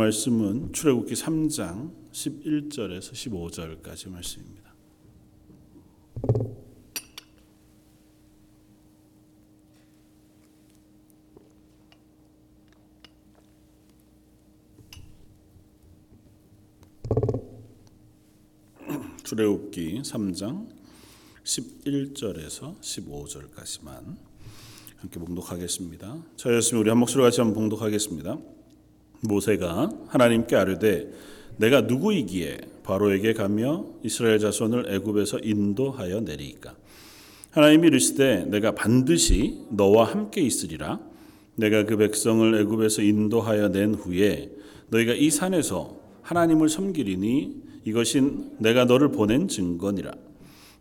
말씀은 출애굽기 3장 11절에서 15절까지 말씀입니다. 출애굽기 3장 11절에서 15절까지만 함께 봉독하겠습니다. 저였으면 우리 한 목소리 같이 한번 봉독하겠습니다. 모세가 하나님께 아뢰되 내가 누구이기에 바로에게 가며 이스라엘 자손을 애굽에서 인도하여 내리이까? 하나님이 이르시되 내가 반드시 너와 함께 있으리라. 내가 그 백성을 애굽에서 인도하여 낸 후에 너희가 이 산에서 하나님을 섬기리니 이것인 내가 너를 보낸 증거니라.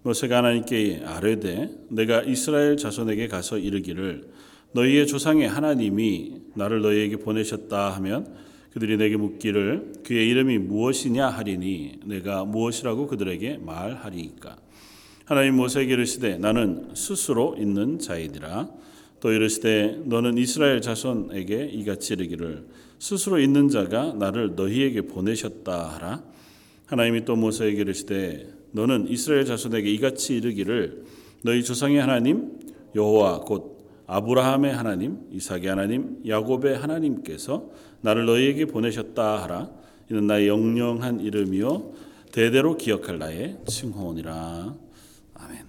모세가 하나님께 아뢰되 내가 이스라엘 자손에게 가서 이르기를 너희의 조상의 하나님이 나를 너희에게 보내셨다 하면 그들이 내게 묻기를 그의 이름이 무엇이냐 하리니 내가 무엇이라고 그들에게 말하리이까? 하나님 모세에게 이르시되 나는 스스로 있는 자이니라. 또 이르시되 너는 이스라엘 자손에게 이같이 이르기를 스스로 있는 자가 나를 너희에게 보내셨다 하라. 하나님이 또 모세에게 이르시되 너는 이스라엘 자손에게 이같이 이르기를 너희 조상의 하나님 여호와 곧 아브라함의 하나님, 이삭의 하나님, 야곱의 하나님께서 나를 너희에게 보내셨다 하라. 이는 나의 영영한 이름이요 대대로 기억할 나의 칭호니라. 아멘.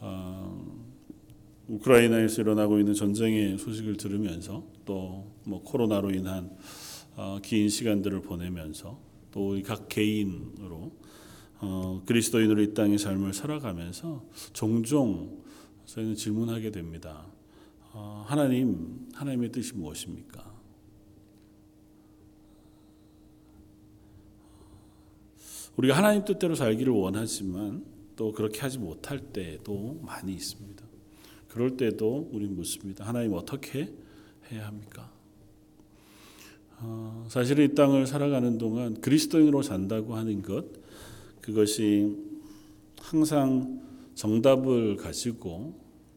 어, 우크라이나에서 일어나고 있는 전쟁의 소식을 들으면서 또 뭐 코로나로 인한 어, 긴 시간들을 보내면서 또 각 개인으로 어, 그리스도인으로 이 땅의 삶을 살아가면서 종종 저희는 질문하게 됩니다. 어, 하나님, 하나님의 뜻이 무엇입니까? 우리가 하나님 뜻대로 살기를 원하지만 또 그렇게 하지 못할 때도 많이 있습니다. 그럴 때도 우리 묻습니다. 하나님 어떻게 해야 합니까? 어, 사실은 이 땅을 살아가는 동안 그리스도인으로 산다고 하는 것 그것이 항상 정답을 가지고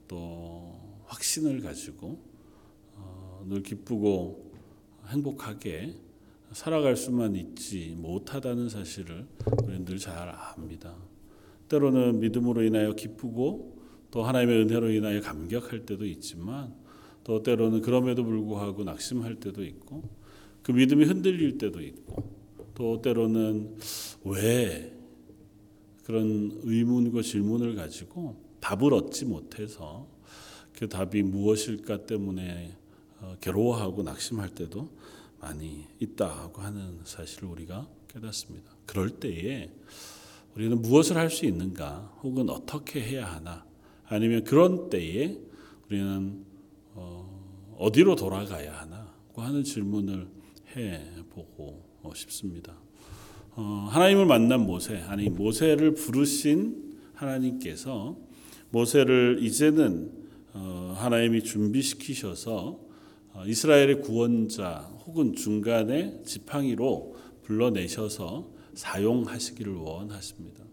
또 확신을 가지고 어, 늘 기쁘고 행복하게 살아갈 수만 있지 못하다는 사실을 우리는 늘 잘 압니다. 때로는 믿음으로 인하여 기쁘고 또 하나님의 은혜로 인하여 감격할 때도 있지만 또 때로는 그럼에도 불구하고 낙심할 때도 있고 그 믿음이 흔들릴 때도 있고 또 때로는 왜 그런 의문과 질문을 가지고 답을 얻지 못해서 그 답이 무엇일까 때문에 어, 괴로워하고 낙심할 때도 많이 있다고 하는 사실을 우리가 깨닫습니다. 그럴 때에 우리는 무엇을 할 수 있는가, 혹은 어떻게 해야 하나, 아니면 그런 때에 우리는 어, 어디로 돌아가야 하나고 하는 질문을 해보고 싶습니다. 어, 하나님을 만난 모세, 아니 모세를 부르신 하나님께서 모세를 이제는 어, 하나님이 준비시키셔서 어, 이스라엘의 구원자 혹은 중간에 지팡이로 불러내셔서 사용하시기를 원하십니다.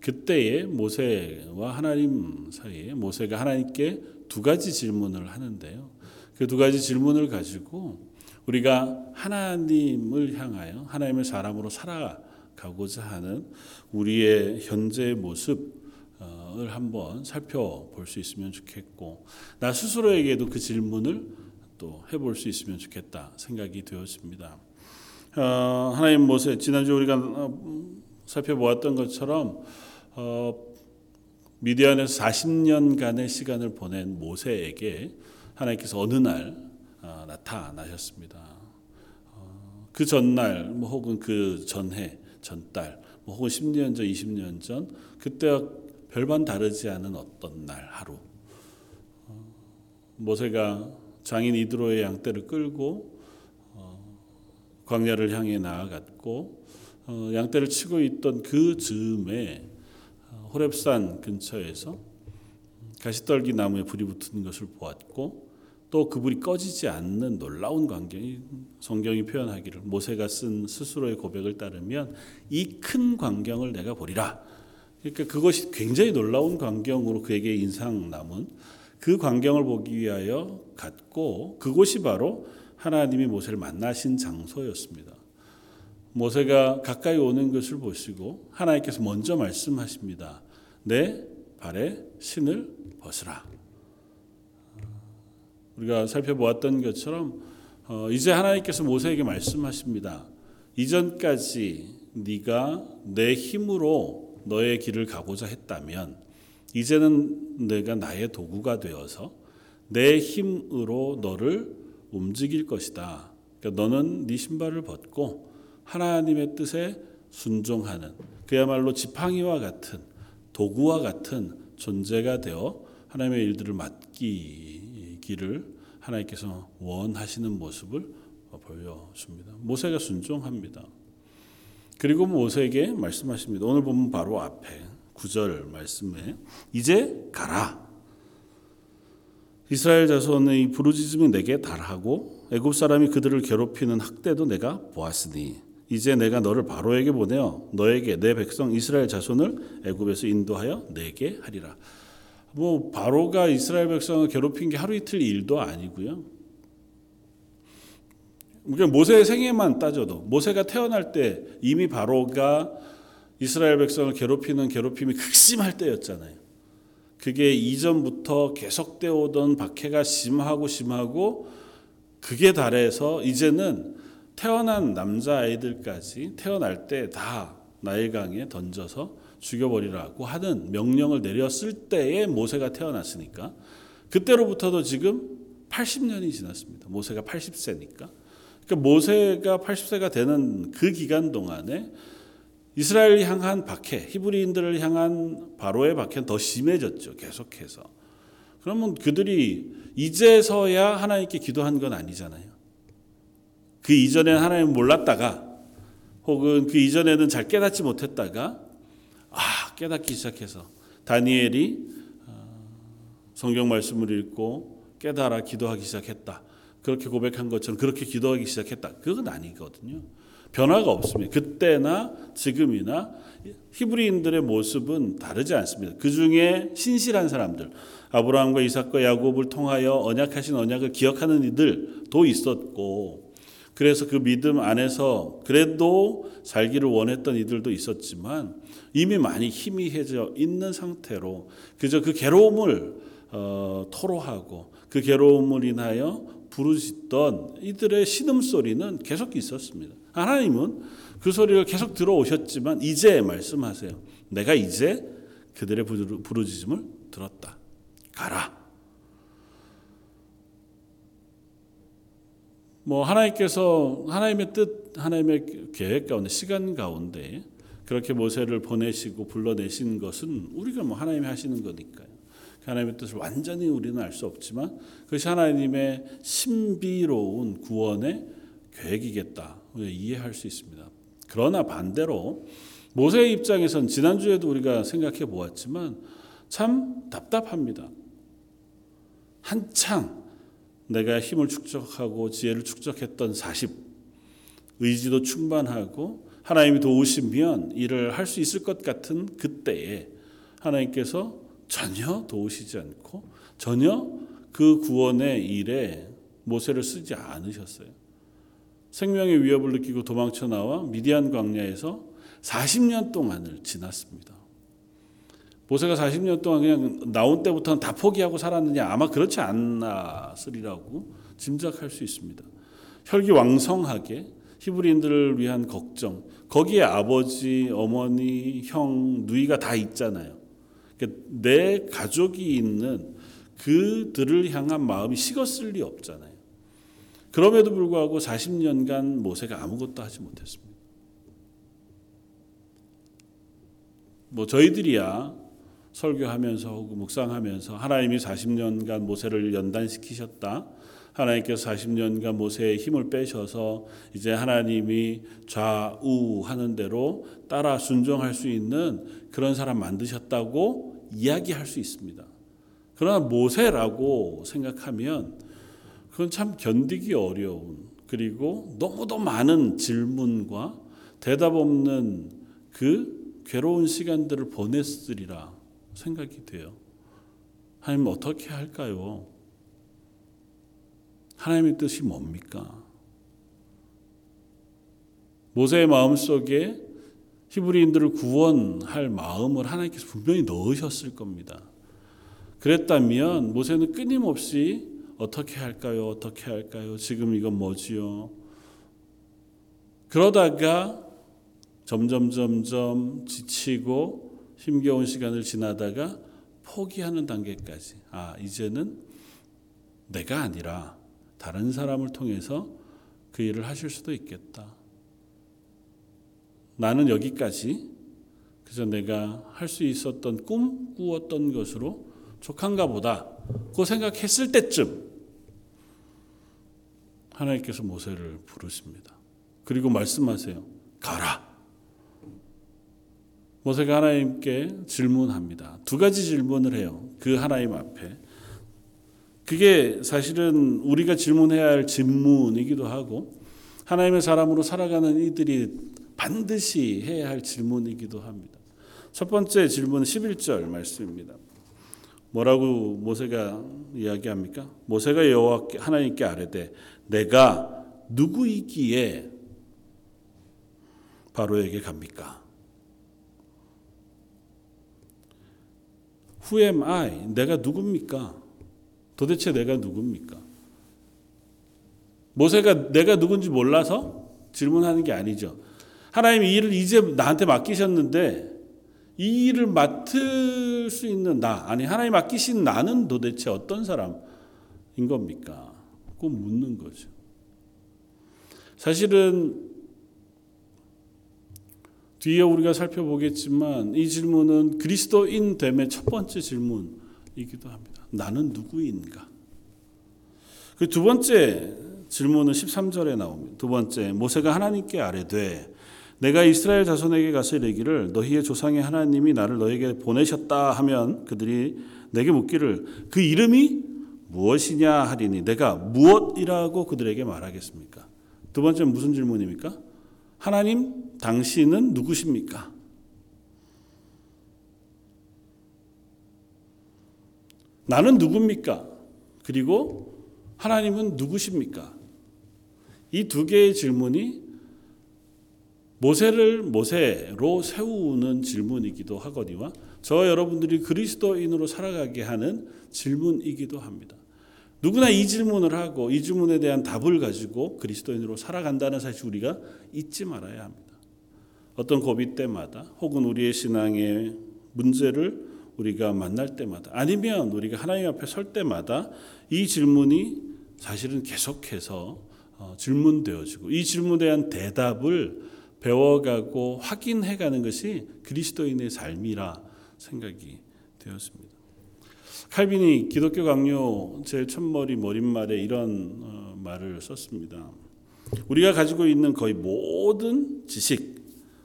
그때에 모세와 하나님 사이에 모세가 하나님께 두 가지 질문을 하는데요. 그 두 가지 질문을 가지고 우리가 하나님을 향하여 하나님의 사람으로 살아가고자 하는 우리의 현재의 모습을 한번 살펴볼 수 있으면 좋겠고 나 스스로에게도 그 질문을 또 해볼 수 있으면 좋겠다 생각이 되었습니다. 어, 하나님 모세 지난주 우리가 어, 살펴보았던 것처럼 어, 미디안에서 40년간의 시간을 보낸 모세에게 하나님께서 어느 날 어, 나타나셨습니다. 어, 그 전날 뭐 혹은 그 전해 전달 뭐 혹은 10년 전 20년 전 그때와 별반 다르지 않은 어떤 날 하루 어, 모세가 장인 이드로의 양떼를 끌고 광야를 향해 나아갔고 양떼를 치고 있던 그 즈음에 호렙산 근처에서 가시떨기 나무에 불이 붙는 것을 보았고 또 그불이 꺼지지 않는 놀라운 광경이 성경이 표현하기를 모세가 쓴 스스로의 고백을 따르면 이 큰 광경을 내가 보리라. 그러니까 그것이 굉장히 놀라운 광경으로 그에게 인상 남은 그 광경을 보기 위하여 갔고 그곳이 바로 하나님이 모세를 만나신 장소였습니다. 모세가 가까이 오는 것을 보시고 하나님께서 먼저 말씀하십니다. 내 발에 신을 벗으라. 우리가 살펴보았던 것처럼 어, 이제 하나님께서 모세에게 말씀하십니다. 이전까지 네가 내 힘으로 너의 길을 가고자 했다면 이제는 내가 나의 도구가 되어서 내 힘으로 너를 움직일 것이다. 그러니까 너는 네 신발을 벗고 하나님의 뜻에 순종하는 그야말로 지팡이와 같은 도구와 같은 존재가 되어 하나님의 일들을 맡기 기를 하나님께서 원하시는 모습을 보여줍니다. 모세가 순종합니다. 그리고 모세에게 말씀하십니다. 오늘 보면 바로 앞에 9절 말씀에 이제 가라. 이스라엘 자손의 부르짖음이 내게 달하고 애굽 사람이 그들을 괴롭히는 학대도 내가 보았으니 이제 내가 너를 바로에게 보내어 너에게 내 백성 이스라엘 자손을 애굽에서 인도하여 내게 하리라. 뭐 바로가 이스라엘 백성을 괴롭힌 게 하루 이틀 일도 아니고요. 그러니까 모세의 생애만 따져도 모세가 태어날 때 이미 바로가 이스라엘 백성을 괴롭히는 괴롭힘이 극심할 때였잖아요. 그게 이전부터 계속되어 오던 박해가 심하고 심하고 그게 달해서 이제는 태어난 남자 아이들까지 태어날 때 다 나일강에 던져서 죽여버리라고 하는 명령을 내렸을 때에 모세가 태어났으니까 그때로부터도 지금 80년이 지났습니다. 모세가 80세니까. 그러니까 모세가 80세가 되는 그 기간 동안에 이스라엘을 향한 박해, 히브리인들을 향한 바로의 박해는 더 심해졌죠. 계속해서. 그러면 그들이 이제서야 하나님께 기도한 건 아니잖아요. 그 이전에는 하나님 몰랐다가 혹은 그 이전에는 잘 깨닫지 못했다가 아 깨닫기 시작해서 다니엘이 어, 성경 말씀을 읽고 깨달아 기도하기 시작했다. 그렇게 고백한 것처럼 그렇게 기도하기 시작했다. 그건 아니거든요. 변화가 없습니다. 그때나 지금이나 히브리인들의 모습은 다르지 않습니다. 그 중에 신실한 사람들, 아브라함과 이삭과 야곱을 통하여 언약하신 언약을 기억하는 이들도 있었고, 그래서 그 믿음 안에서 그래도 살기를 원했던 이들도 있었지만 이미 많이 희미해져 있는 상태로 그저 그 괴로움을 어, 토로하고 그 괴로움을 인하여 부르짖던 이들의 신음소리는 계속 있었습니다. 하나님은 그 소리를 계속 들어오셨지만 이제 말씀하세요. 내가 이제 그들의 부르짖음을 들었다. 가라. 뭐 하나님께서 하나님의 뜻, 하나님의 계획 가운데 시간 가운데 그렇게 모세를 보내시고 불러내신 것은 우리가 뭐 하나님이 하시는 거니까요. 그 하나님의 뜻을 완전히 우리는 알 수 없지만 그것이 하나님의 신비로운 구원의 계획이겠다. 이해할 수 있습니다. 그러나 반대로 모세의 입장에선 지난주에도 우리가 생각해 보았지만 참 답답합니다. 한창 내가 힘을 축적하고 지혜를 축적했던 40 의지도 충만하고 하나님이 도우시면 일을 할 수 있을 것 같은 그때에 하나님께서 전혀 도우시지 않고 전혀 그 구원의 일에 모세를 쓰지 않으셨어요. 생명의 위협을 느끼고 도망쳐 나와 미디안 광야에서 40년 동안을 지났습니다. 모세가 40년 동안 그냥 나온 때부터는 다 포기하고 살았느냐 아마 그렇지 않았으리라고 짐작할 수 있습니다. 혈기왕성하게 히브리인들을 위한 걱정 거기에 아버지, 어머니, 형, 누이가 다 있잖아요. 그러니까 내 가족이 있는 그들을 향한 마음이 식었을 리 없잖아요. 그럼에도 불구하고 40년간 모세가 아무것도 하지 못했습니다. 뭐 저희들이야 설교하면서 혹은 묵상하면서 하나님이 40년간 모세를 연단시키셨다. 하나님께서 40년간 모세의 힘을 빼셔서 이제 하나님이 좌우 하는 대로 따라 순종할 수 있는 그런 사람 만드셨다고 이야기할 수 있습니다. 그러나 모세라고 생각하면 그건 참 견디기 어려운 그리고 너무도 많은 질문과 대답 없는 그 괴로운 시간들을 보냈으리라 생각이 돼요. 하나님 어떻게 할까요? 하나님의 뜻이 뭡니까? 모세의 마음 속에 히브리인들을 구원할 마음을 하나님께서 분명히 넣으셨을 겁니다. 그랬다면 모세는 끊임없이 어떻게 할까요? 어떻게 할까요? 지금 이건 뭐지요? 그러다가 점점 점점 지치고 힘겨운 시간을 지나다가 포기하는 단계까지 아 이제는 내가 아니라 다른 사람을 통해서 그 일을 하실 수도 있겠다. 나는 여기까지 그저 내가 할 수 있었던 꿈 꾸었던 것으로 족한가 보다. 그 생각했을 때쯤 하나님께서 모세를 부르십니다. 그리고 말씀하세요. 가라. 모세가 하나님께 질문합니다. 두 가지 질문을 해요. 그 하나님 앞에. 그게 사실은 우리가 질문해야 할 질문이기도 하고 하나님의 사람으로 살아가는 이들이 반드시 해야 할 질문이기도 합니다. 첫 번째 질문은 11절 말씀입니다. 뭐라고 모세가 이야기합니까? 모세가 여호와 하나님께 아뢰되 내가 누구이기에 바로에게 갑니까? Who am I? 내가 누굽니까? 도대체 내가 누굽니까? 모세가 내가 누군지 몰라서 질문하는 게 아니죠. 하나님 이 일을 이제 나한테 맡기셨는데 이 일을 맡을 수 있는 나, 아니 하나님 맡기신 나는 도대체 어떤 사람인 겁니까? 꼭 묻는 거죠. 사실은 뒤에 우리가 살펴보겠지만 이 질문은 그리스도인 됨의 첫 번째 질문이기도 합니다. 나는 누구인가? 그 두 번째 질문은 13절에 나옵니다. 두 번째 모세가 하나님께 아뢰되 내가 이스라엘 자손에게 가서 이르기를 너희의 조상의 하나님이 나를 너에게 보내셨다 하면 그들이 내게 묻기를 그 이름이 무엇이냐 하리니 내가 무엇이라고 그들에게 말하겠습니까? 두 번째는 무슨 질문입니까? 하나님 당신은 누구십니까? 나는 누굽니까? 그리고 하나님은 누구십니까? 이 두 개의 질문이 모세를 모세로 세우는 질문이기도 하거니와 저 여러분들이 그리스도인으로 살아가게 하는 질문이기도 합니다. 누구나 이 질문을 하고 이 질문에 대한 답을 가지고 그리스도인으로 살아간다는 사실 우리가 잊지 말아야 합니다. 어떤 고비 때마다 혹은 우리의 신앙의 문제를 우리가 만날 때마다 아니면 우리가 하나님 앞에 설 때마다 이 질문이 사실은 계속해서 어, 질문되어지고 이 질문에 대한 대답을 배워가고 확인해가는 것이 그리스도인의 삶이라 생각이 되었습니다. 칼빈이 기독교 강요 제 첫머리 머릿말에 이런 어, 말을 썼습니다. 우리가 가지고 있는 거의 모든 지식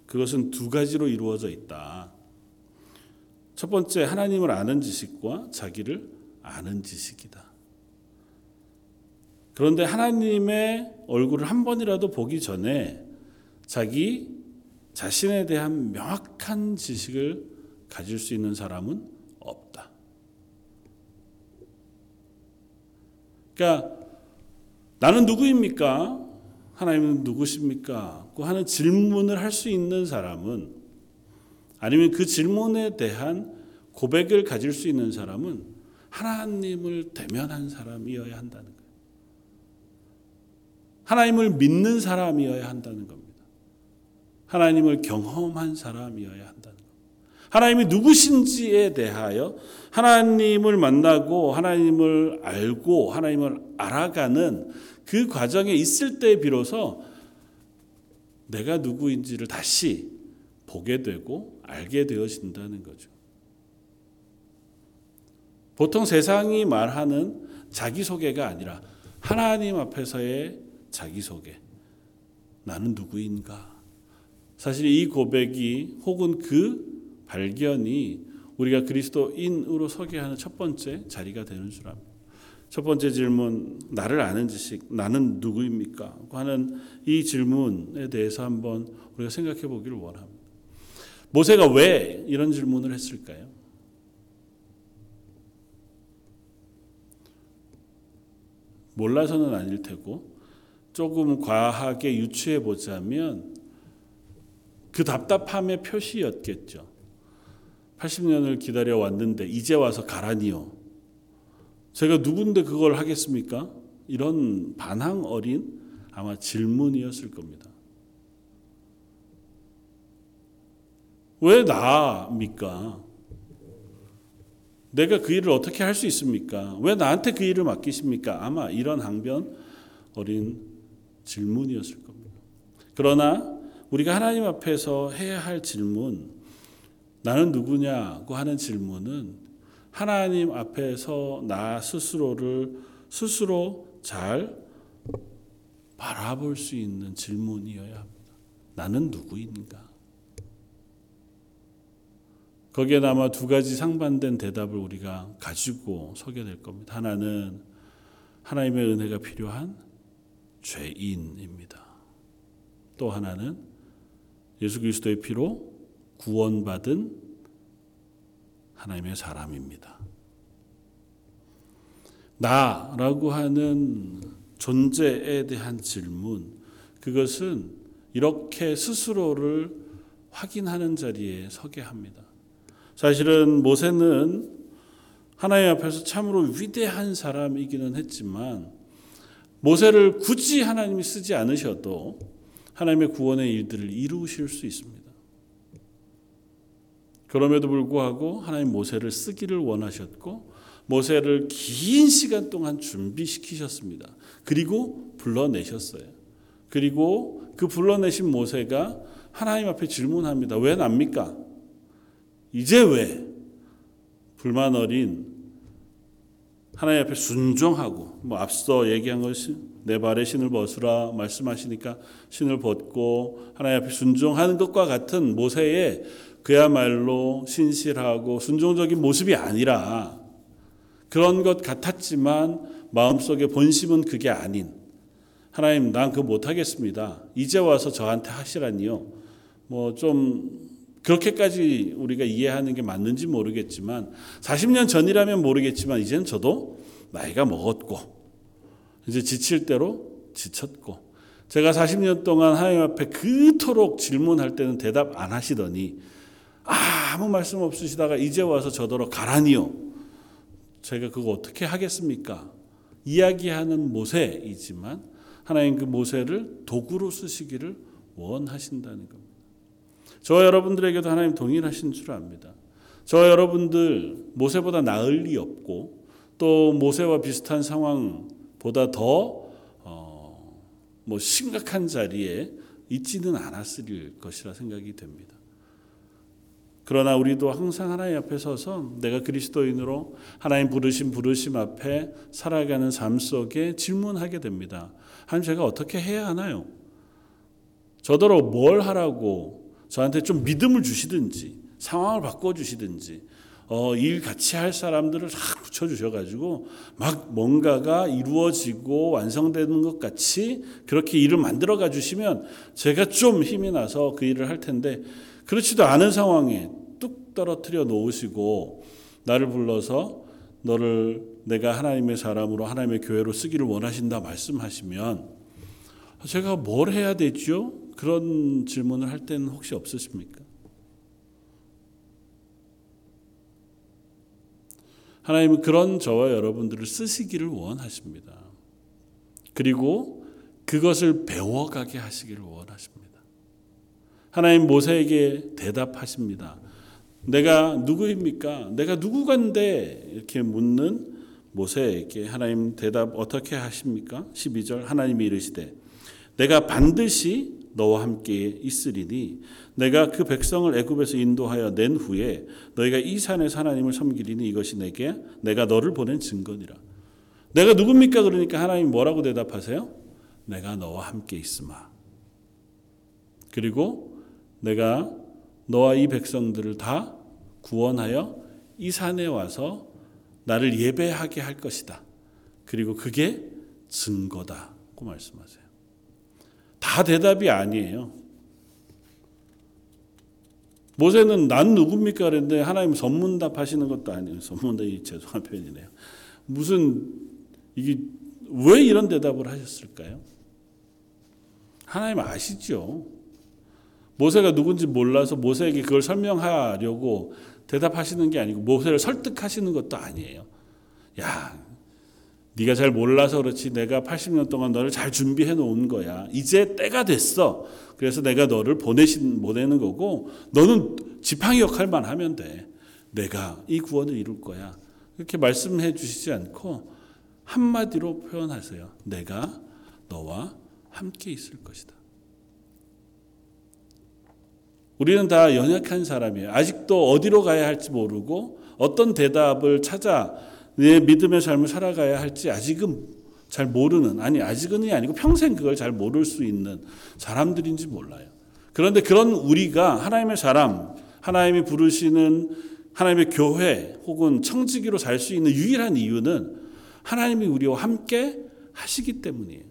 그것은 두 가지로 이루어져 있다. 첫 번째 하나님을 아는 지식과 자기를 아는 지식이다. 그런데 하나님의 얼굴을 한 번이라도 보기 전에 자기 자신에 대한 명확한 지식을 가질 수 있는 사람은 없다. 그러니까 나는 누구입니까? 하나님은 누구십니까? 그 하는 질문을 할 수 있는 사람은 아니면 그 질문에 대한 고백을 가질 수 있는 사람은 하나님을 대면한 사람이어야 한다는 거예요. 하나님을 믿는 사람이어야 한다는 겁니다. 하나님을 경험한 사람이어야 한다는 겁니다. 하나님이 누구신지에 대하여 하나님을 만나고 하나님을 알고 하나님을 알아가는 그 과정에 있을 때 비로소 내가 누구인지를 다시 보게 되고 알게 되어진다는 거죠. 보통 세상이 말하는 자기소개가 아니라 하나님 앞에서의 자기소개. 나는 누구인가? 사실 이 고백이 혹은 그 발견이 우리가 그리스도인으로 서게 하는 첫 번째 자리가 되는 줄 압니다. 첫 번째 질문, 나를 아는 지식, 나는 누구입니까? 하는 이 질문에 대해서 한번 우리가 생각해 보기를 원합니다. 모세가 왜 이런 질문을 했을까요? 몰라서는 아닐 테고 조금 과하게 유추해 보자면 그 답답함의 표시였겠죠. 80년을 기다려 왔는데 이제 와서 가라니요. 제가 누군데 그걸 하겠습니까? 이런 반항 어린 아마 질문이었을 겁니다. 왜 나입니까? 내가 그 일을 어떻게 할 수 있습니까? 왜 나한테 그 일을 맡기십니까? 아마 이런 항변 어린 질문이었을 겁니다. 그러나 우리가 하나님 앞에서 해야 할 질문, 나는 누구냐고 하는 질문은 하나님 앞에서 나 스스로를 스스로 잘 바라볼 수 있는 질문이어야 합니다. 나는 누구인가? 거기에 아마 두 가지 상반된 대답을 우리가 가지고 서게 될 겁니다. 하나는 하나님의 은혜가 필요한 죄인입니다. 또 하나는 예수 그리스도의 피로 구원받은 하나님의 사람입니다. 나라고 하는 존재에 대한 질문, 그것은 이렇게 스스로를 확인하는 자리에 서게 합니다. 사실은 모세는 하나님 앞에서 참으로 위대한 사람이기는 했지만 모세를 굳이 하나님이 쓰지 않으셔도 하나님의 구원의 일들을 이루실 수 있습니다. 그럼에도 불구하고 하나님 모세를 쓰기를 원하셨고 모세를 긴 시간 동안 준비시키셨습니다. 그리고 불러내셨어요. 그리고 그 불러내신 모세가 하나님 앞에 질문합니다. 왜 납니까? 이제 왜 불만 어린 하나님 앞에 순종하고 뭐 앞서 얘기한 것이 내 발에 신을 벗으라 말씀하시니까 신을 벗고 하나님 앞에 순종하는 것과 같은 모세의 그야말로 신실하고 순종적인 모습이 아니라 그런 것 같았지만 마음속의 본심은 그게 아닌 하나님 난 그거 못하겠습니다. 이제 와서 저한테 하시라니요. 뭐 좀 그렇게까지 우리가 이해하는 게 맞는지 모르겠지만 40년 전이라면 모르겠지만 이제는 저도 나이가 먹었고 이제 지칠 대로 지쳤고 제가 40년 동안 하나님 앞에 그토록 질문할 때는 대답 안 하시더니 아무 말씀 없으시다가 이제 와서 저더러 가라니요. 제가 그거 어떻게 하겠습니까? 이야기하는 모세이지만 하나님 그 모세를 도구로 쓰시기를 원하신다는 겁니다. 저와 여러분들에게도 하나님 동일하신 줄 압니다. 저와 여러분들 모세보다 나을 리 없고 또 모세와 비슷한 상황보다 더 어, 뭐 심각한 자리에 있지는 않았을 것이라 생각이 됩니다. 그러나 우리도 항상 하나님 앞에 서서 내가 그리스도인으로 하나님 부르신 부르심 앞에 살아가는 삶 속에 질문하게 됩니다. 하나님 제가 어떻게 해야 하나요? 저더러 뭘 하라고 저한테 좀 믿음을 주시든지 상황을 바꿔 주시든지 어, 일 같이 할 사람들을 싹 붙여 주셔 가지고 막 뭔가가 이루어지고 완성되는 것 같이 그렇게 일을 만들어 가 주시면 제가 좀 힘이 나서 그 일을 할 텐데 그렇지도 않은 상황에 뚝 떨어뜨려 놓으시고 나를 불러서 너를 내가 하나님의 사람으로 하나님의 교회로 쓰기를 원하신다 말씀하시면 제가 뭘 해야 되죠? 그런 질문을 할 때는 혹시 없으십니까? 하나님은 그런 저와 여러분들을 쓰시기를 원하십니다. 그리고 그것을 배워가게 하시기를 원하십니다. 하나님 모세에게 대답하십니다. 내가 누구입니까? 내가 누구간데? 이렇게 묻는 모세에게 하나님 대답 어떻게 하십니까? 12절 하나님이 이르시되 내가 반드시 너와 함께 있으리니 내가 그 백성을 애굽에서 인도하여 낸 후에 너희가 이 산에서 하나님을 섬기리니 이것이 내게 내가 너를 보낸 증거니라. 내가 누굽니까 그러니까 하나님 뭐라고 대답하세요? 내가 너와 함께 있으마. 그리고 내가 너와 이 백성들을 다 구원하여 이 산에 와서 나를 예배하게 할 것이다. 그리고 그게 증거다고 말씀하세요. 다 대답이 아니에요. 모세는 난 누굽니까 그랬는데 하나님 선문답 하시는 것도 아니에요. 선문답이 죄송한 표현이네요. 무슨 이게 왜 이런 대답을 하셨을까요? 하나님 아시죠? 모세가 누군지 몰라서 모세에게 그걸 설명하려고 대답하시는 게 아니고 모세를 설득하시는 것도 아니에요. 야, 네가 잘 몰라서 그렇지 내가 80년 동안 너를 잘 준비해 놓은 거야. 이제 때가 됐어. 그래서 내가 너를 보내신 보내는 거고 너는 지팡이 역할만 하면 돼. 내가 이 구원을 이룰 거야. 이렇게 말씀해 주시지 않고 한마디로 표현하세요. 내가 너와 함께 있을 것이다. 우리는 다 연약한 사람이에요. 아직도 어디로 가야 할지 모르고 어떤 대답을 찾아 내 믿음의 삶을 살아가야 할지 아직은 잘 모르는 아니 아직은이 아니고 평생 그걸 잘 모를 수 있는 사람들인지 몰라요. 그런데 그런 우리가 하나님의 사람, 하나님이 부르시는 하나님의 교회 혹은 청지기로 살 수 있는 유일한 이유는 하나님이 우리와 함께 하시기 때문이에요.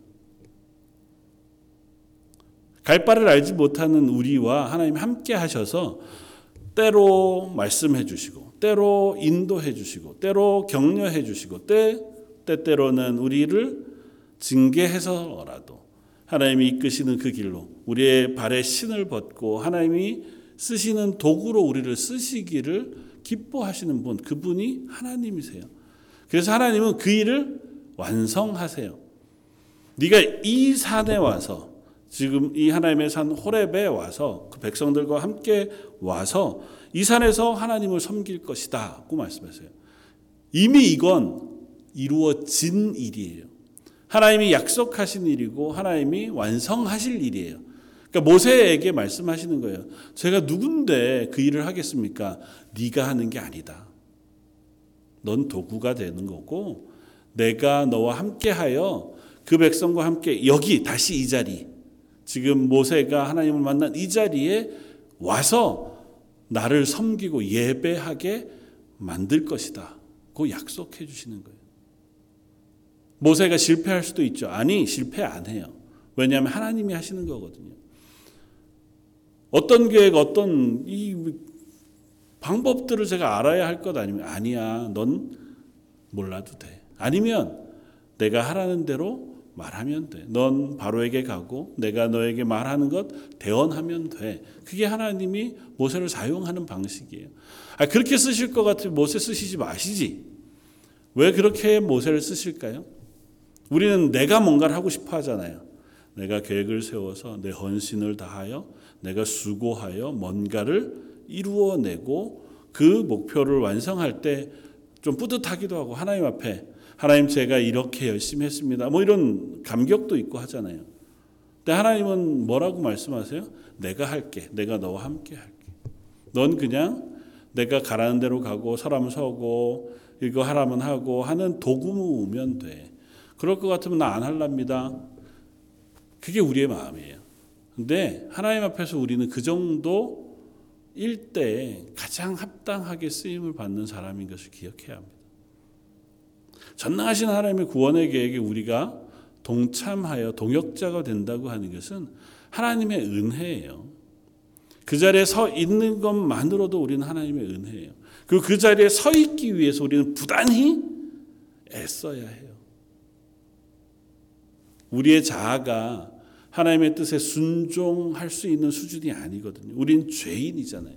갈 바를 알지 못하는 우리와 하나님이 함께 하셔서 때로 말씀해 주시고 때로 인도해 주시고 때로 격려해 주시고 때 때때로는 우리를 징계해서라도 하나님이 이끄시는 그 길로 우리의 발에 신을 벗고 하나님이 쓰시는 도구로 우리를 쓰시기를 기뻐하시는 분 그분이 하나님이세요. 그래서 하나님은 그 일을 완성하세요. 네가 이 산에 와서 지금 이 하나님의 산 호렙에 와서 그 백성들과 함께 와서 이 산에서 하나님을 섬길 것이다고 말씀하세요. 이미 이건 이루어진 일이에요. 하나님이 약속하신 일이고 하나님이 완성하실 일이에요. 그러니까 모세에게 말씀하시는 거예요. 제가 누군데 그 일을 하겠습니까? 네가 하는 게 아니다. 넌 도구가 되는 거고 내가 너와 함께하여 그 백성과 함께 여기 다시 이 자리 지금 모세가 하나님을 만난 이 자리에 와서 나를 섬기고 예배하게 만들 것이다. 그 약속해 주시는 거예요. 모세가 실패할 수도 있죠. 아니, 실패 안 해요. 왜냐하면 하나님이 하시는 거거든요. 어떤 계획, 어떤 이 방법들을 제가 알아야 할 것 아니면 아니야. 넌 몰라도 돼. 아니면 내가 하라는 대로 말하면 돼. 넌 바로에게 가고 내가 너에게 말하는 것 대언하면 돼. 그게 하나님이 모세를 사용하는 방식이에요. 아, 그렇게 쓰실 것 같으면 모세 쓰시지 마시지. 왜 그렇게 모세를 쓰실까요? 우리는 내가 뭔가를 하고 싶어 하잖아요. 내가 계획을 세워서 내 헌신을 다하여 내가 수고하여 뭔가를 이루어내고 그 목표를 완성할 때 좀 뿌듯하기도 하고 하나님 앞에 하나님 제가 이렇게 열심히 했습니다. 뭐 이런 감격도 있고 하잖아요. 근데 하나님은 뭐라고 말씀하세요? 내가 할게. 내가 너와 함께 할게. 넌 그냥 내가 가라는 대로 가고 서라면 서고 이거 하라면 하고 하는 도구면 돼. 그럴 것 같으면 나 안 할랍니다. 그게 우리의 마음이에요. 근데 하나님 앞에서 우리는 그 정도 일때 가장 합당하게 쓰임을 받는 사람인 것을 기억해야 합니다. 전능하신 하나님의 구원의 계획에 우리가 동참하여 동역자가 된다고 하는 것은 하나님의 은혜예요. 그 자리에 서 있는 것만으로도 우리는 하나님의 은혜예요. 그리고 그 자리에 서 있기 위해서 우리는 부단히 애써야 해요. 우리의 자아가 하나님의 뜻에 순종할 수 있는 수준이 아니거든요. 우린 죄인이잖아요.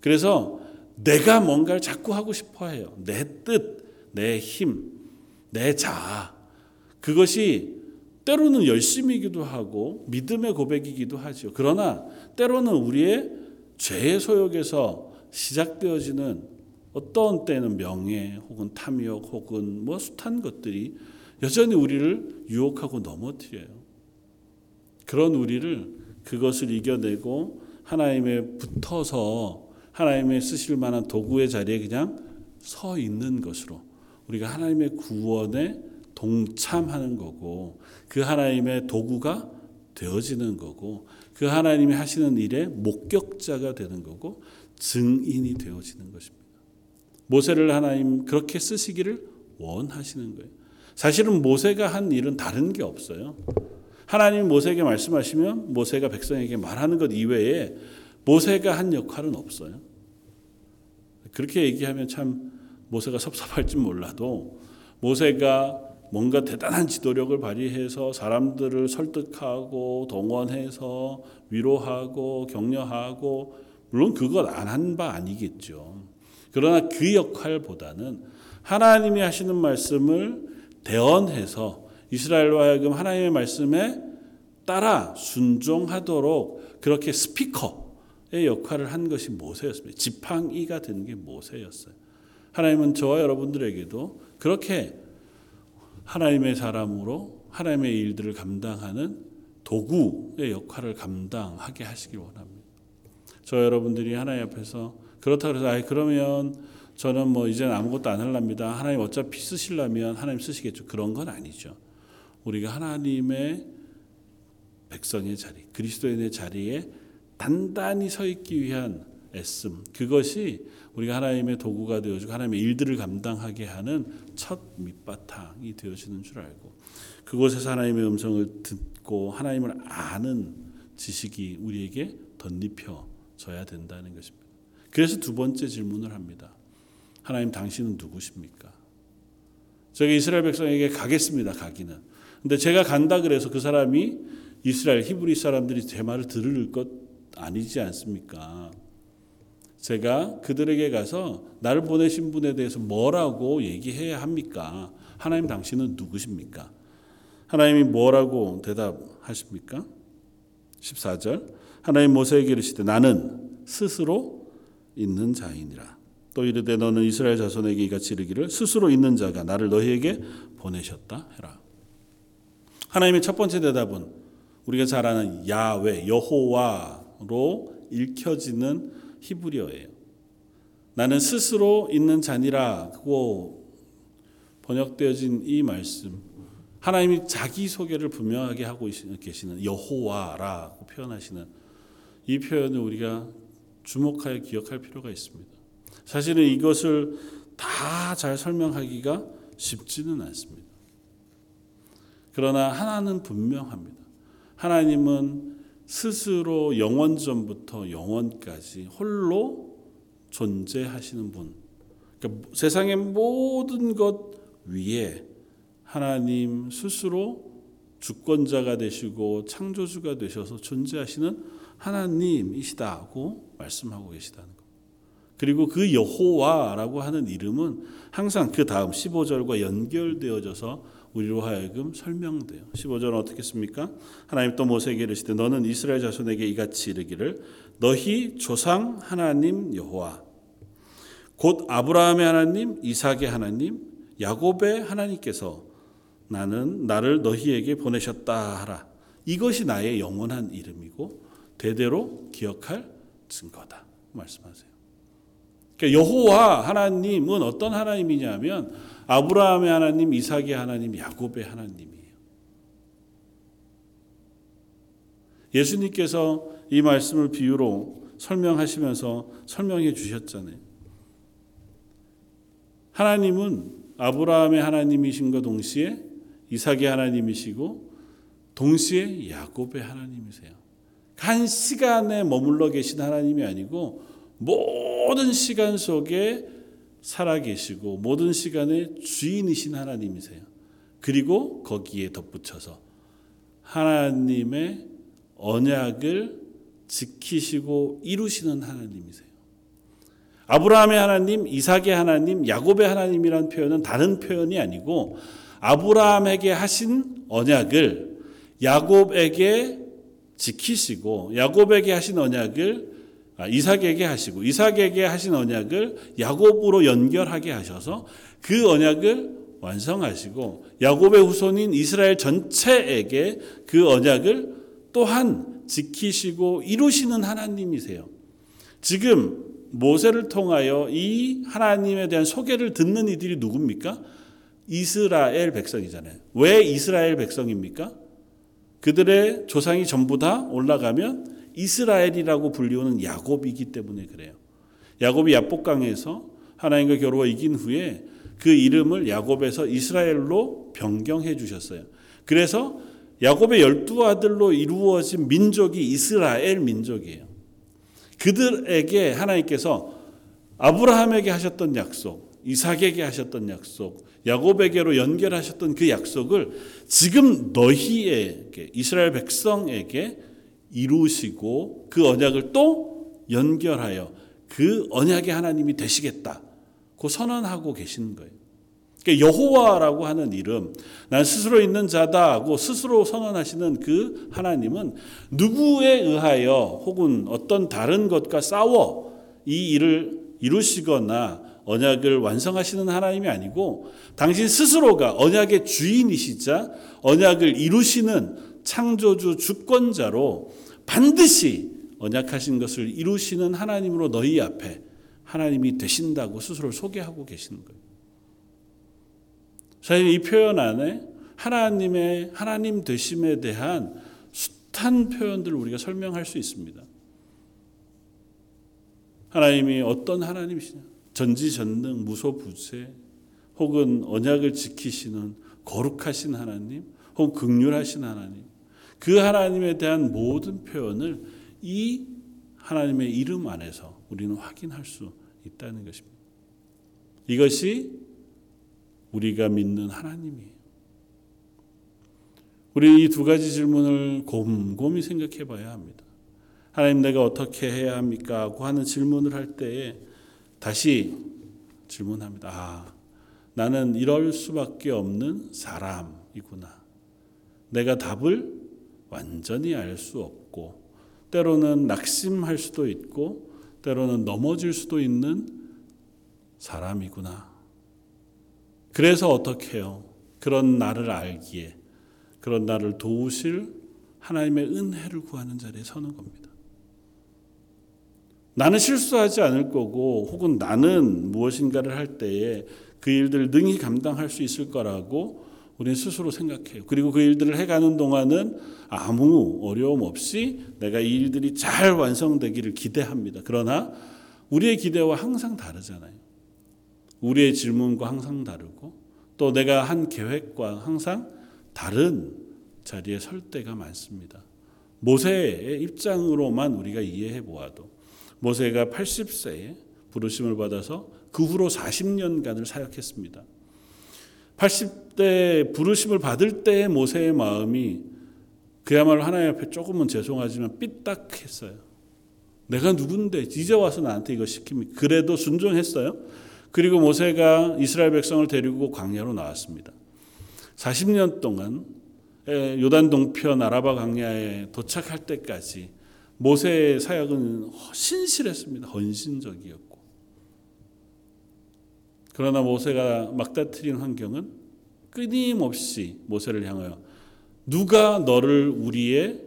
그래서 내가 뭔가를 자꾸 하고 싶어 해요. 내 뜻, 내 힘, 내 자아. 그것이 때로는 열심이기도 하고 믿음의 고백이기도 하죠. 그러나 때로는 우리의 죄의 소욕에서 시작되어지는 어떤 때는 명예 혹은 탐욕 혹은 뭐 숱한 것들이 여전히 우리를 유혹하고 넘어뜨려요. 그런 우리를 그것을 이겨내고 하나님의 붙어서 하나님의 쓰실 만한 도구의 자리에 그냥 서 있는 것으로 우리가 하나님의 구원에 동참하는 거고 그 하나님의 도구가 되어지는 거고 그 하나님이 하시는 일의 목격자가 되는 거고 증인이 되어지는 것입니다. 모세를 하나님 그렇게 쓰시기를 원하시는 거예요. 사실은 모세가 한 일은 다른 게 없어요. 하나님이 모세에게 말씀하시면 모세가 백성에게 말하는 것 이외에 모세가 한 역할은 없어요. 그렇게 얘기하면 참 모세가 섭섭할지 몰라도 모세가 뭔가 대단한 지도력을 발휘해서 사람들을 설득하고 동원해서 위로하고 격려하고 물론 그것 안 한 바 아니겠죠. 그러나 그 역할보다는 하나님이 하시는 말씀을 대언해서 이스라엘로 하여금 하나님의 말씀에 따라 순종하도록 그렇게 스피커의 역할을 한 것이 모세였습니다. 지팡이가 된 게 모세였어요. 하나님은 저와 여러분들에게도 그렇게 하나님의 사람으로 하나님의 일들을 감당하는 도구의 역할을 감당하게 하시길 원합니다. 저 여러분들이 하나님 앞에서 그렇다 그래서 아 그러면 저는 뭐 이제는 아무것도 안 할랍니다. 하나님 어차피 쓰시려면 하나님 쓰시겠죠. 그런 건 아니죠. 우리가 하나님의 백성의 자리, 그리스도인의 자리에 단단히 서 있기 위한 애씀, 그것이 우리가 하나님의 도구가 되어주고 하나님의 일들을 감당하게 하는 첫 밑바탕이 되어지는 줄 알고 그곳에서 하나님의 음성을 듣고 하나님을 아는 지식이 우리에게 덧입혀져야 된다는 것입니다. 그래서 두 번째 질문을 합니다. 하나님 당신은 누구십니까? 제가 이스라엘 백성에게 가겠습니다. 가기는. 근데 제가 간다 그래서 그 사람이 이스라엘 히브리 사람들이 제 말을 들을 것 아니지 않습니까? 제가 그들에게 가서 나를 보내신 분에 대해서 뭐라고 얘기해야 합니까? 하나님 당신은 누구십니까? 하나님이 뭐라고 대답하십니까? 14절 하나님 모세에게 이르시되 나는 스스로 있는 자이니라. 또 이르되 너는 이스라엘 자손에게 이같이 이르기를 스스로 있는 자가 나를 너희에게 보내셨다 해라. 하나님의 첫 번째 대답은 우리가 잘 아는 야외 여호와로 읽혀지는 히브리어예요. 나는 스스로 있는 자니라고 번역되어진 이 말씀 하나님이 자기 소개를 분명하게 하고 계시는 여호와라고 표현하시는 이 표현을 우리가 주목하여 기억할 필요가 있습니다. 사실은 이것을 다 잘 설명하기가 쉽지는 않습니다. 그러나 하나는 분명합니다. 하나님은 스스로 영원 전부터 영원까지 홀로 존재하시는 분. 그러니까 세상의 모든 것 위에 하나님 스스로 주권자가 되시고 창조주가 되셔서 존재하시는 하나님이시다고 말씀하고 계시다는 것. 그리고 그 여호와라고 하는 이름은 항상 그 다음 15절과 연결되어져서 우리로 하여금 설명돼요. 15절은 어떻게 습니까? 하나님 또 모세에게 이르시되 너는 이스라엘 자손에게 이같이 이르기를 너희 조상 하나님 여호와 곧 아브라함의 하나님, 이삭의 하나님, 야곱의 하나님께서 나는 나를 너희에게 보내셨다 하라. 이것이 나의 영원한 이름이고 대대로 기억할 증거다. 말씀하세요. 그러니까 여호와 하나님은 어떤 하나님이냐면 아브라함의 하나님, 이삭의 하나님, 야곱의 하나님이에요. 예수님께서 이 말씀을 비유로 설명하시면서 설명해 주셨잖아요. 하나님은 아브라함의 하나님이신과 동시에 이삭의 하나님이시고 동시에 야곱의 하나님이세요. 한 시간에 머물러 계신 하나님이 아니고 모든 시간 속에 살아계시고 모든 시간의 주인이신 하나님이세요. 그리고 거기에 덧붙여서 하나님의 언약을 지키시고 이루시는 하나님이세요. 아브라함의 하나님, 이삭의 하나님, 야곱의 하나님이란 표현은 다른 표현이 아니고 아브라함에게 하신 언약을 야곱에게 지키시고 야곱에게 하신 언약을 아, 이삭에게 하시고 이삭에게 하신 언약을 야곱으로 연결하게 하셔서 그 언약을 완성하시고 야곱의 후손인 이스라엘 전체에게 그 언약을 또한 지키시고 이루시는 하나님이세요. 지금 모세를 통하여 이 하나님에 대한 소개를 듣는 이들이 누굽니까? 이스라엘 백성이잖아요. 왜 이스라엘 백성입니까? 그들의 조상이 전부 다 올라가면 이스라엘이라고 불리우는 야곱이기 때문에 그래요. 야곱이 야복강에서 하나님과 겨루어 이긴 후에 그 이름을 야곱에서 이스라엘로 변경해 주셨어요. 그래서 야곱의 열두 아들로 이루어진 민족이 이스라엘 민족이에요. 그들에게 하나님께서 아브라함에게 하셨던 약속, 이삭에게 하셨던 약속, 야곱에게로 연결하셨던 그 약속을 지금 너희에게 이스라엘 백성에게 이루시고 그 언약을 또 연결하여 그 언약의 하나님이 되시겠다. 고 선언하고 계신 거예요. 그러니까 여호와라고 하는 이름, 난 스스로 있는 자다고 스스로 선언하시는 그 하나님은 누구에 의하여 혹은 어떤 다른 것과 싸워 이 일을 이루시거나 언약을 완성하시는 하나님이 아니고 당신 스스로가 언약의 주인이시자 언약을 이루시는 창조주 주권자로 반드시 언약하신 것을 이루시는 하나님으로 너희 앞에 하나님이 되신다고 스스로를 소개하고 계시는 거예요. 사실 이 표현 안에 하나님의 하나님 되심에 대한 숱한 표현들을 우리가 설명할 수 있습니다. 하나님이 어떤 하나님이시냐? 전지전능, 무소부재, 혹은 언약을 지키시는 거룩하신 하나님, 혹은 극률하신 하나님. 그 하나님에 대한 모든 표현을 이 하나님의 이름 안에서 우리는 확인할 수 있다는 것입니다. 이것이 우리가 믿는 하나님이에요. 우리 이 두 가지 질문을 곰곰이 생각해 봐야 합니다. 하나님 내가 어떻게 해야 합니까? 하고 하는 질문을 할 때에 다시 질문합니다. 아, 나는 이럴 수밖에 없는 사람이구나. 내가 답을 완전히 알 수 없고, 때로는 낙심할 수도 있고, 때로는 넘어질 수도 있는 사람이구나. 그래서 어떻게 해요? 그런 나를 알기에, 그런 나를 도우실 하나님의 은혜를 구하는 자리에 서는 겁니다. 나는 실수하지 않을 거고 혹은 나는 무엇인가를 할 때에 그 일들을 능히 감당할 수 있을 거라고 우리는 스스로 생각해요. 그리고 그 일들을 해가는 동안은 아무 어려움 없이 내가 이 일들이 잘 완성되기를 기대합니다. 그러나 우리의 기대와 항상 다르잖아요. 우리의 질문과 항상 다르고 또 내가 한 계획과 항상 다른 자리에 설 때가 많습니다. 모세의 입장으로만 우리가 이해해 보아도 모세가 80세에 부르심을 받아서 그 후로 40년간을 사역했습니다. 80대 부르심을 받을 때의 모세의 마음이 그야말로 하나님 앞에 조금은 죄송하지만 삐딱했어요. 내가 누군데 이제 와서 나한테 이거 시킵니까? 그래도 순종했어요. 그리고 모세가 이스라엘 백성을 데리고 광야로 나왔습니다. 40년 동안 요단 동편 아라바 광야에 도착할 때까지 모세의 사역은 신실했습니다. 헌신적이었고. 그러나 모세가 막다트린 환경은 끊임없이 모세를 향하여 누가 너를 우리의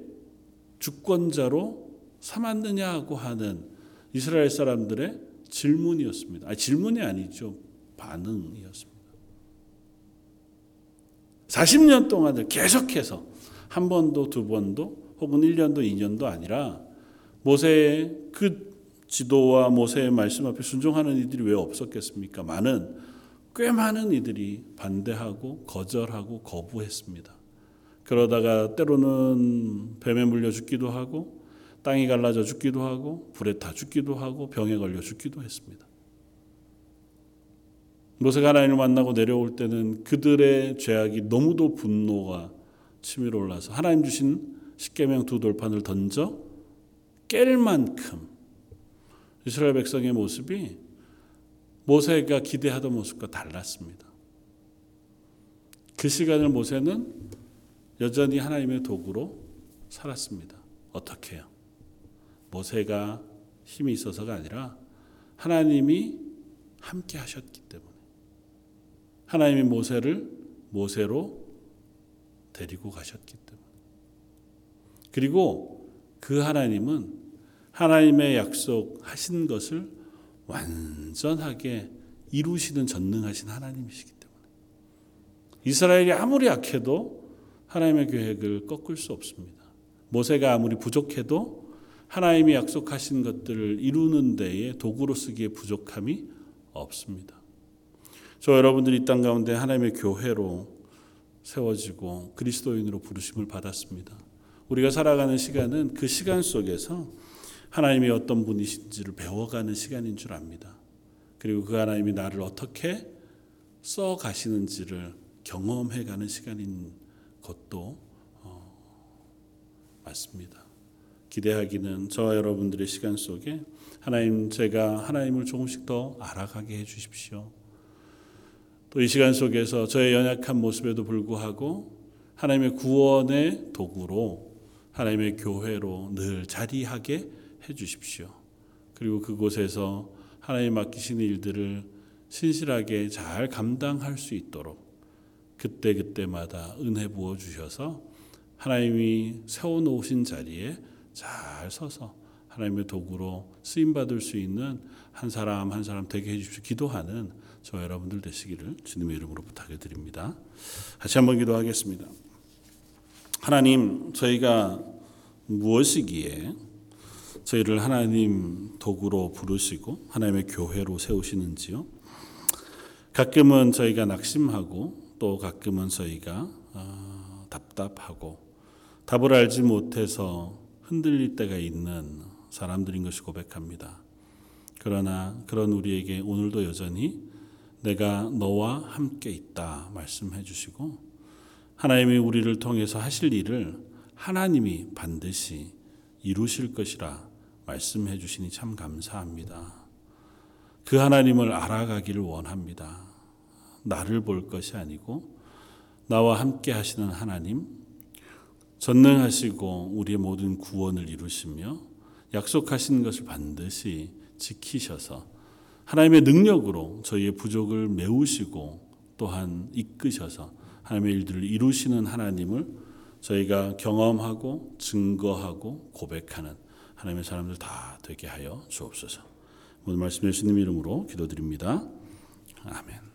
주권자로 삼았느냐고 하는 이스라엘 사람들의 질문이었습니다. 아, 질문이 아니죠. 반응이었습니다. 40년 동안을 계속해서 한 번도 두 번도 혹은 1년도 2년도 아니라 모세의 그 지도와 모세의 말씀 앞에 순종하는 이들이 왜 없었겠습니까? 많은 꽤 많은 이들이 반대하고 거절하고 거부했습니다. 그러다가 때로는 뱀에 물려 죽기도 하고 땅이 갈라져 죽기도 하고 불에 타 죽기도 하고 병에 걸려 죽기도 했습니다. 모세가 하나님을 만나고 내려올 때는 그들의 죄악이 너무도 분노가 치밀어 올라서 하나님 주신 십계명 두 돌판을 던져 깰 만큼 이스라엘 백성의 모습이 모세가 기대하던 모습과 달랐습니다. 그 시간을 모세는 여전히 하나님의 도구로 살았습니다. 어떻게 해요? 모세가 힘이 있어서가 아니라 하나님이 함께 하셨기 때문에 하나님이 모세를 모세로 데리고 가셨기 때문에 그리고 그 하나님은 하나님의 약속하신 것을 완전하게 이루시는 전능하신 하나님이시기 때문에 이스라엘이 아무리 약해도 하나님의 계획을 꺾을 수 없습니다. 모세가 아무리 부족해도 하나님이 약속하신 것들을 이루는 데에 도구로 쓰기에 부족함이 없습니다. 저 여러분들이 이 땅 가운데 하나님의 교회로 세워지고 그리스도인으로 부르심을 받았습니다. 우리가 살아가는 시간은 그 시간 속에서 하나님이 어떤 분이신지를 배워가는 시간인 줄 압니다. 그리고 그 하나님이 나를 어떻게 써 가시는지를 경험해 가는 시간인 것도 어, 맞습니다. 기대하기는 저와 여러분들의 시간 속에 하나님 제가 하나님을 조금씩 더 알아가게 해 주십시오. 또 이 시간 속에서 저의 연약한 모습에도 불구하고 하나님의 구원의 도구로 하나님의 교회로 늘 자리하게 해 주십시오. 그리고 그곳에서 하나님 맡기신 일들을 신실하게 잘 감당할 수 있도록 그때 그때마다 은혜 부어 주셔서 하나님이 세워 놓으신 자리에 잘 서서 하나님의 도구로 쓰임 받을 수 있는 한 사람 한 사람 되게 해 주십시오. 기도하는 저 여러분들 되시기를 주님의 이름으로 부탁해 드립니다. 같이 한번 기도하겠습니다. 하나님, 저희가 무엇이기에 저희를 하나님 도구로 부르시고 하나님의 교회로 세우시는지요? 가끔은 저희가 낙심하고 또 가끔은 저희가 어, 답답하고 답을 알지 못해서 흔들릴 때가 있는 사람들인 것이 고백합니다. 그러나 그런 우리에게 오늘도 여전히 내가 너와 함께 있다 말씀해 주시고 하나님이 우리를 통해서 하실 일을 하나님이 반드시 이루실 것이라 말씀해 주시니 참 감사합니다. 그 하나님을 알아가기를 원합니다. 나를 볼 것이 아니고 나와 함께 하시는 하나님, 전능하시고 우리의 모든 구원을 이루시며 약속하신 것을 반드시 지키셔서 하나님의 능력으로 저희의 부족을 메우시고 또한 이끄셔서 하나님의 일들을 이루시는 하나님을 저희가 경험하고 증거하고 고백하는 하나님의 사람들 다 되게 하여 주옵소서. 오늘 말씀 예수님 이름으로 기도드립니다. 아멘.